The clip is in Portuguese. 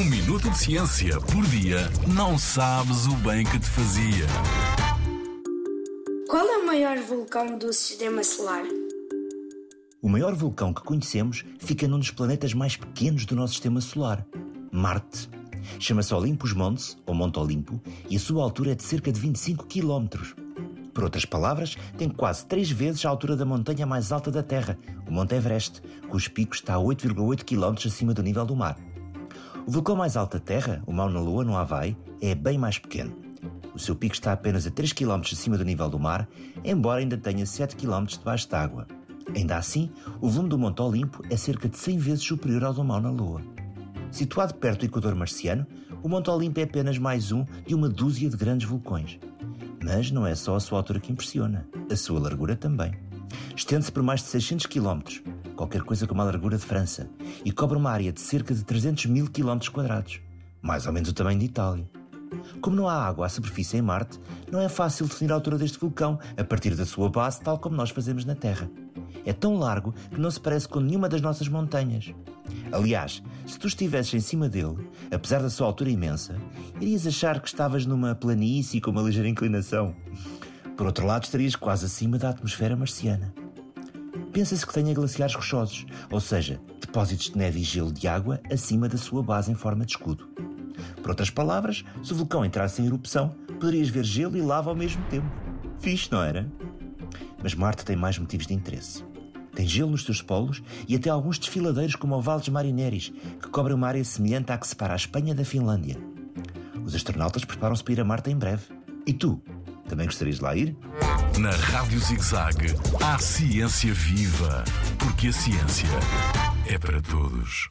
Um minuto de ciência por dia não sabes o bem que te fazia. Qual é o maior vulcão do sistema solar? O maior vulcão que conhecemos fica num dos planetas mais pequenos do nosso sistema solar, Marte. Chama-se Olympus Mons, ou Monte Olimpo, e a sua altura é de cerca de 25 km. Por outras palavras, tem quase três vezes a altura da montanha mais alta da Terra, o Monte Everest, cujo pico está a 8,8 km acima do nível do mar. O vulcão mais alto da Terra, o Mauna Loa, no Havaí, é bem mais pequeno. O seu pico está apenas a 3 km acima do nível do mar, embora ainda tenha 7 km debaixo d'água. Ainda assim, o volume do Monte Olimpo é cerca de 100 vezes superior ao do Mauna Loa. Situado perto do Equador marciano, o Monte Olimpo é apenas mais um de uma dúzia de grandes vulcões. Mas não é só a sua altura que impressiona, a sua largura também. Estende-se por mais de 600 km, qualquer coisa como a largura de França, e cobre uma área de cerca de 300 mil km quadrados, mais ou menos o tamanho de Itália. Como não há água à superfície em Marte, não é fácil definir a altura deste vulcão a partir da sua base, tal como nós fazemos na Terra. É tão largo que não se parece com nenhuma das nossas montanhas. Aliás, se tu estivesses em cima dele, apesar da sua altura imensa, irias achar que estavas numa planície com uma ligeira inclinação. Por outro lado, estarias quase acima da atmosfera marciana. Pensa-se que tenha glaciares rochosos, ou seja, depósitos de neve e gelo de água acima da sua base em forma de escudo. Por outras palavras, se o vulcão entrasse em erupção, poderias ver gelo e lava ao mesmo tempo. Fixe, não era? Mas Marte tem mais motivos de interesse. Tem gelo nos seus polos e até alguns desfiladeiros como o Val dos Marineris, que cobre uma área semelhante à que separa a Espanha da Finlândia. Os astronautas preparam-se para ir a Marte em breve. E tu? Também gostarias de lá ir? Na Rádio ZigZag, há ciência viva, porque a ciência é para todos.